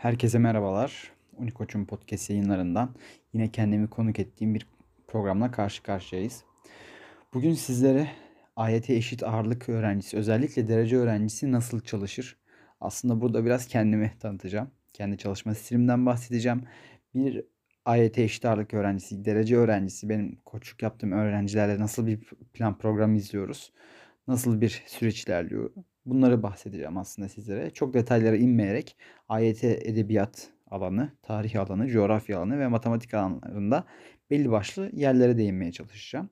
Herkese merhabalar. Unikoç'un podcast yayınlarından yine kendimi konuk ettiğim bir programla karşı karşıyayız. Bugün sizlere AYT eşit ağırlık öğrencisi, özellikle derece öğrencisi nasıl çalışır? Aslında burada biraz kendimi tanıtacağım. Kendi çalışma stilimden bahsedeceğim. Bir AYT eşit ağırlık öğrencisi, derece öğrencisi, benim koçluk yaptığım öğrencilerle nasıl bir plan programı izliyoruz? Nasıl bir süreç ilerliyor? Bunları bahsedeceğim aslında sizlere. Çok detaylara inmeyerek AYT edebiyat alanı, tarih alanı, coğrafya alanı ve matematik alanlarında belli başlı yerlere değinmeye çalışacağım.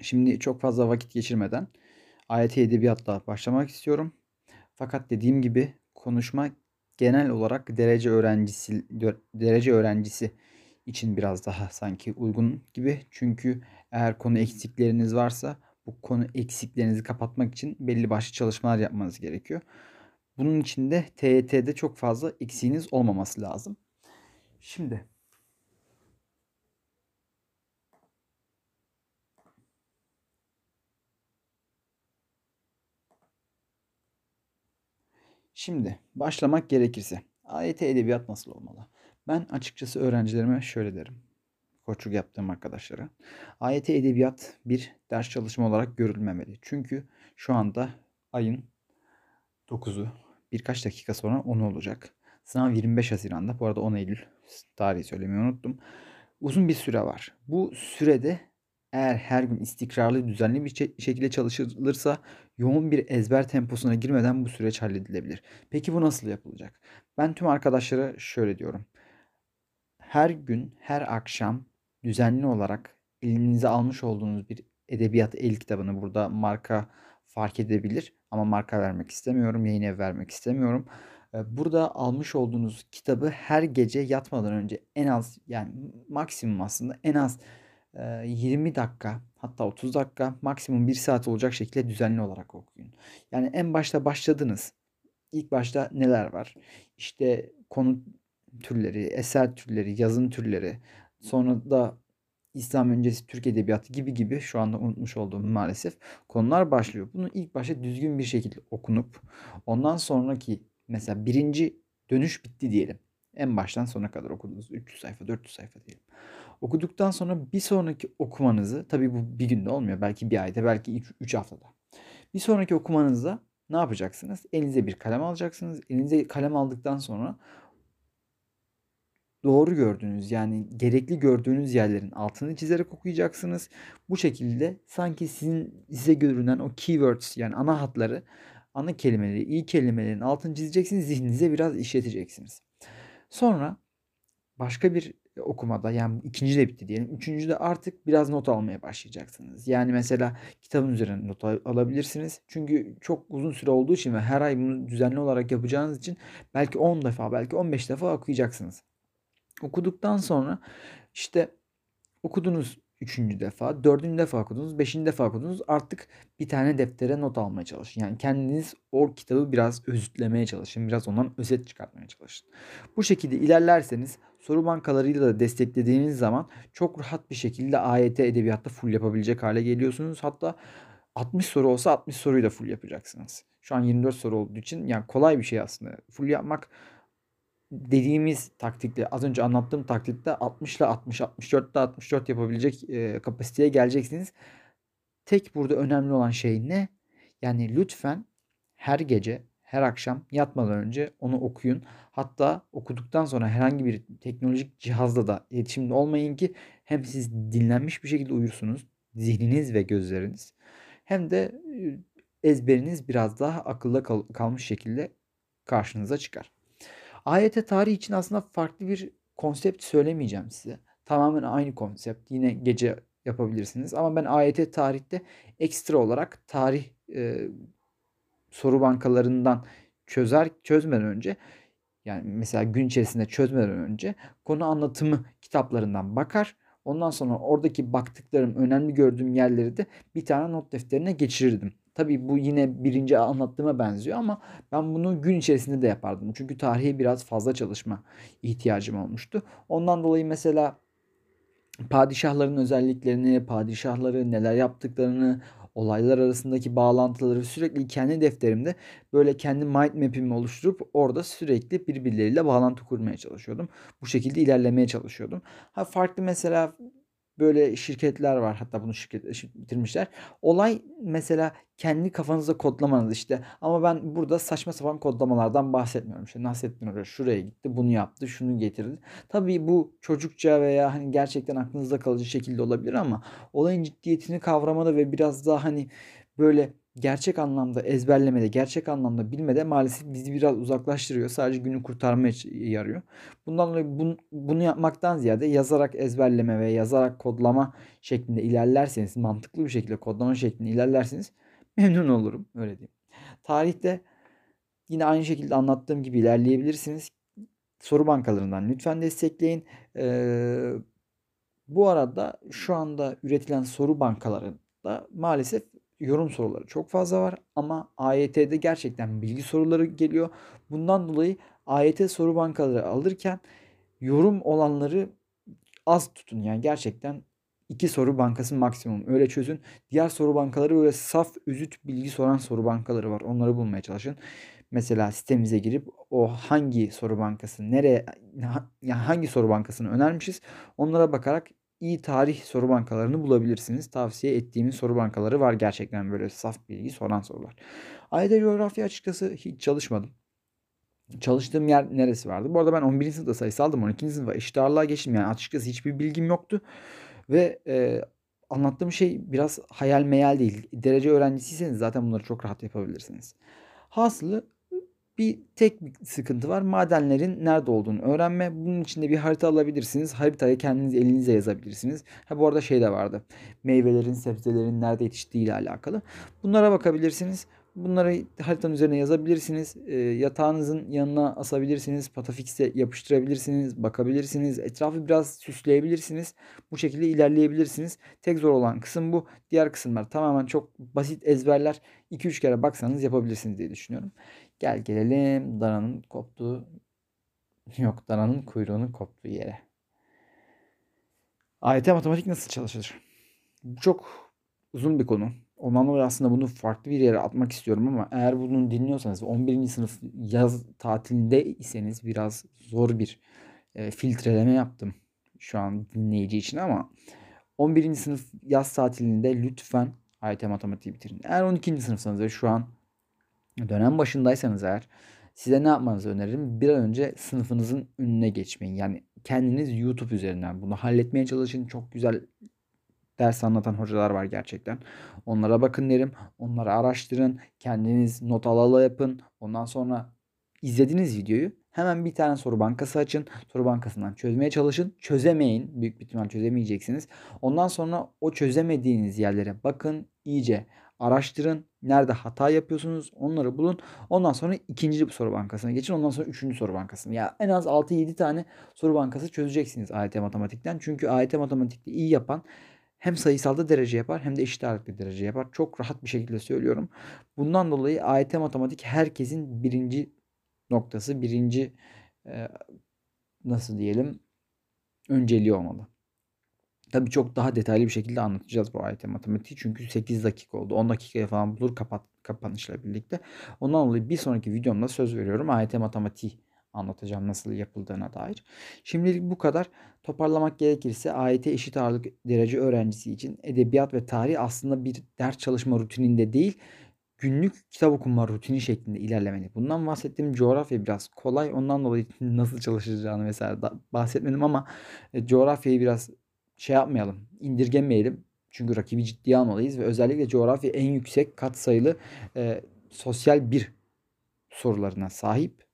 Şimdi çok fazla vakit geçirmeden AYT edebiyatla başlamak istiyorum. Fakat dediğim gibi konuşma genel olarak derece öğrencisi derece öğrencisi için biraz daha sanki uygun gibi. Çünkü eğer konu eksikleriniz varsa bu konu eksiklerinizi kapatmak için belli başlı çalışmalar yapmanız gerekiyor. Bunun için de TYT'de çok fazla eksiğiniz olmaması lazım. Şimdi Şimdi başlamak gerekirse AYT edebiyat nasıl olmalı? Ben açıkçası öğrencilerime şöyle derim koçluk yaptığım arkadaşlara. AYT Edebiyat bir ders çalışma olarak görülmemeli. Çünkü şu anda ayın 9'u birkaç dakika sonra 10 olacak. Sınav 25 Haziran'da. Bu arada 10 Eylül tarihi söylemeyi unuttum. Uzun bir süre var. Bu sürede eğer her gün istikrarlı, düzenli bir şekilde çalışılırsa yoğun bir ezber temposuna girmeden bu süreç halledilebilir. Peki bu nasıl yapılacak? Ben tüm arkadaşlara şöyle diyorum. Her gün, her akşam düzenli olarak elinize almış olduğunuz bir edebiyat el kitabını burada marka fark edebilir ama marka vermek istemiyorum, yayın ev vermek istemiyorum. Burada almış olduğunuz kitabı her gece yatmadan önce en az yani maksimum aslında en az 20 dakika hatta 30 dakika maksimum 1 saat olacak şekilde düzenli olarak okuyun. Yani en başta başladınız. İlk başta neler var? İşte konu türleri, eser türleri, yazın türleri, Sonra da İslam öncesi Türk edebiyatı gibi gibi şu anda unutmuş olduğum maalesef konular başlıyor. Bunu ilk başta düzgün bir şekilde okunup ondan sonraki mesela birinci dönüş bitti diyelim. En baştan sona kadar okudunuz. 300 sayfa, 400 sayfa diyelim. Okuduktan sonra bir sonraki okumanızı tabii bu bir günde olmuyor. Belki bir ayda, belki 3 haftada. Bir sonraki okumanızda ne yapacaksınız? Elinize bir kalem alacaksınız. Elinize kalem aldıktan sonra doğru gördüğünüz yani gerekli gördüğünüz yerlerin altını çizerek okuyacaksınız. Bu şekilde sanki sizin size görünen o keywords yani ana hatları, ana kelimeleri, iyi kelimelerin altını çizeceksiniz. Zihninize biraz işleteceksiniz. Sonra başka bir okumada yani ikinci de bitti diyelim. Üçüncü de artık biraz not almaya başlayacaksınız. Yani mesela kitabın üzerine not alabilirsiniz. Çünkü çok uzun süre olduğu için ve her ay bunu düzenli olarak yapacağınız için belki 10 defa belki 15 defa okuyacaksınız. Okuduktan sonra işte okudunuz üçüncü defa, dördüncü defa okudunuz, beşinci defa okudunuz. Artık bir tane deftere not almaya çalışın. Yani kendiniz o kitabı biraz özütlemeye çalışın. Biraz ondan özet çıkartmaya çalışın. Bu şekilde ilerlerseniz soru bankalarıyla da desteklediğiniz zaman çok rahat bir şekilde AYT edebiyatta full yapabilecek hale geliyorsunuz. Hatta 60 soru olsa 60 soruyu da full yapacaksınız. Şu an 24 soru olduğu için yani kolay bir şey aslında. Full yapmak dediğimiz taktikle az önce anlattığım taktikte 60 ile 60 64 ile 64 yapabilecek e, kapasiteye geleceksiniz. Tek burada önemli olan şey ne? Yani lütfen her gece her akşam yatmadan önce onu okuyun. Hatta okuduktan sonra herhangi bir teknolojik cihazla da iletişimde olmayın ki hem siz dinlenmiş bir şekilde uyursunuz. Zihniniz ve gözleriniz. Hem de ezberiniz biraz daha akılda kal- kalmış şekilde karşınıza çıkar. AYT tarihi için aslında farklı bir konsept söylemeyeceğim size. Tamamen aynı konsept. Yine gece yapabilirsiniz. Ama ben AYT tarihte ekstra olarak tarih e, soru bankalarından çözer çözmeden önce yani mesela gün içerisinde çözmeden önce konu anlatımı kitaplarından bakar. Ondan sonra oradaki baktıklarım, önemli gördüğüm yerleri de bir tane not defterine geçirirdim. Tabii bu yine birinci anlattığıma benziyor ama ben bunu gün içerisinde de yapardım. Çünkü tarihe biraz fazla çalışma ihtiyacım olmuştu. Ondan dolayı mesela padişahların özelliklerini, padişahları neler yaptıklarını, olaylar arasındaki bağlantıları sürekli kendi defterimde böyle kendi mind map'imi oluşturup orada sürekli birbirleriyle bağlantı kurmaya çalışıyordum. Bu şekilde ilerlemeye çalışıyordum. Ha farklı mesela böyle şirketler var. Hatta bunu şirket bitirmişler. Olay mesela kendi kafanızda kodlamanız işte. Ama ben burada saçma sapan kodlamalardan bahsetmiyorum. İşte Nasrettin Hoca şuraya gitti, bunu yaptı, şunu getirdi. Tabii bu çocukça veya hani gerçekten aklınızda kalıcı şekilde olabilir ama olayın ciddiyetini kavramada ve biraz daha hani böyle gerçek anlamda ezberlemede, gerçek anlamda bilmede maalesef bizi biraz uzaklaştırıyor. Sadece günü kurtarmaya yarıyor. Bundan dolayı bunu, bunu yapmaktan ziyade yazarak ezberleme ve yazarak kodlama şeklinde ilerlerseniz, mantıklı bir şekilde kodlama şeklinde ilerlerseniz memnun olurum. Öyle diyeyim. Tarihte yine aynı şekilde anlattığım gibi ilerleyebilirsiniz. Soru bankalarından lütfen destekleyin. Ee, bu arada şu anda üretilen soru bankalarında maalesef yorum soruları çok fazla var ama AYT'de gerçekten bilgi soruları geliyor. Bundan dolayı AYT soru bankaları alırken yorum olanları az tutun. Yani gerçekten iki soru bankası maksimum. Öyle çözün. Diğer soru bankaları öyle saf, üzüt bilgi soran soru bankaları var. Onları bulmaya çalışın. Mesela sitemize girip o hangi soru bankası nereye hangi soru bankasını önermişiz onlara bakarak iyi tarih soru bankalarını bulabilirsiniz. Tavsiye ettiğimiz soru bankaları var gerçekten böyle saf bilgi soran sorular. Ayda coğrafya açıkçası hiç çalışmadım. Çalıştığım yer neresi vardı? Bu arada ben 11. sınıfta sayısaldım. 12. sınıfa eşit ağırlığa geçtim. Yani açıkçası hiçbir bilgim yoktu. Ve e, anlattığım şey biraz hayal meyal değil. Derece öğrencisiyseniz zaten bunları çok rahat yapabilirsiniz. Hasılı bir tek bir sıkıntı var. Madenlerin nerede olduğunu öğrenme. Bunun için de bir harita alabilirsiniz. Haritayı kendiniz elinize yazabilirsiniz. Ha bu arada şey de vardı. Meyvelerin, sebzelerin nerede yetiştiği ile alakalı. Bunlara bakabilirsiniz. Bunları haritanın üzerine yazabilirsiniz. E, yatağınızın yanına asabilirsiniz. Patafix'e yapıştırabilirsiniz. Bakabilirsiniz. Etrafı biraz süsleyebilirsiniz. Bu şekilde ilerleyebilirsiniz. Tek zor olan kısım bu. Diğer kısımlar tamamen çok basit ezberler. 2-3 kere baksanız yapabilirsiniz diye düşünüyorum. Gel gelelim dananın koptuğu yok dananın kuyruğunun koptuğu yere. AYT matematik nasıl çalışır? Bu çok uzun bir konu. Ondan dolayı aslında bunu farklı bir yere atmak istiyorum ama eğer bunu dinliyorsanız 11. sınıf yaz tatilinde iseniz biraz zor bir e, filtreleme yaptım şu an dinleyici için ama 11. sınıf yaz tatilinde lütfen AYT matematiği bitirin. Eğer 12. sınıfsanız ve şu an dönem başındaysanız eğer size ne yapmanızı öneririm? Bir an önce sınıfınızın önüne geçmeyin. Yani kendiniz YouTube üzerinden bunu halletmeye çalışın. Çok güzel ders anlatan hocalar var gerçekten. Onlara bakın derim. Onları araştırın. Kendiniz not alala yapın. Ondan sonra izlediğiniz videoyu hemen bir tane soru bankası açın. Soru bankasından çözmeye çalışın. Çözemeyin. Büyük bir ihtimal çözemeyeceksiniz. Ondan sonra o çözemediğiniz yerlere bakın. iyice araştırın. Nerede hata yapıyorsunuz onları bulun. Ondan sonra ikinci soru bankasına geçin. Ondan sonra üçüncü soru bankasına. Ya en az 6-7 tane soru bankası çözeceksiniz AYT matematikten. Çünkü AYT matematikte iyi yapan hem sayısalda derece yapar hem de eşit ağırlıklı derece yapar. Çok rahat bir şekilde söylüyorum. Bundan dolayı AYT matematik herkesin birinci noktası, birinci e, nasıl diyelim önceliği olmalı. Tabii çok daha detaylı bir şekilde anlatacağız bu AYT matematiği. Çünkü 8 dakika oldu. 10 dakikaya falan bulur kapat, kapanışla birlikte. Ondan dolayı bir sonraki videomda söz veriyorum AYT matematiği anlatacağım nasıl yapıldığına dair. Şimdilik bu kadar. Toparlamak gerekirse AYT eşit ağırlık derece öğrencisi için edebiyat ve tarih aslında bir ders çalışma rutininde değil, günlük kitap okuma rutini şeklinde ilerlemeli. Bundan bahsettiğim coğrafya biraz kolay. Ondan dolayı nasıl çalışacağını mesela bahsetmedim ama e, coğrafyayı biraz şey yapmayalım, indirgemeyelim. Çünkü rakibi ciddiye almalıyız ve özellikle coğrafya en yüksek kat sayılı e, sosyal bir sorularına sahip.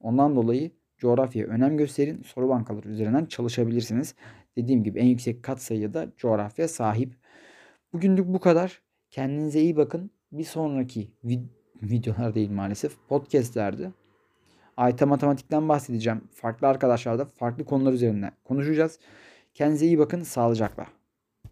Ondan dolayı coğrafyaya önem gösterin. Soru bankaları üzerinden çalışabilirsiniz. Dediğim gibi en yüksek kat sayıda coğrafya sahip. Bugünlük bu kadar. Kendinize iyi bakın. Bir sonraki vid videolar değil maalesef podcastlerde AYT matematikten bahsedeceğim. Farklı arkadaşlarla farklı konular üzerine konuşacağız. Kendinize iyi bakın. Sağlıcakla.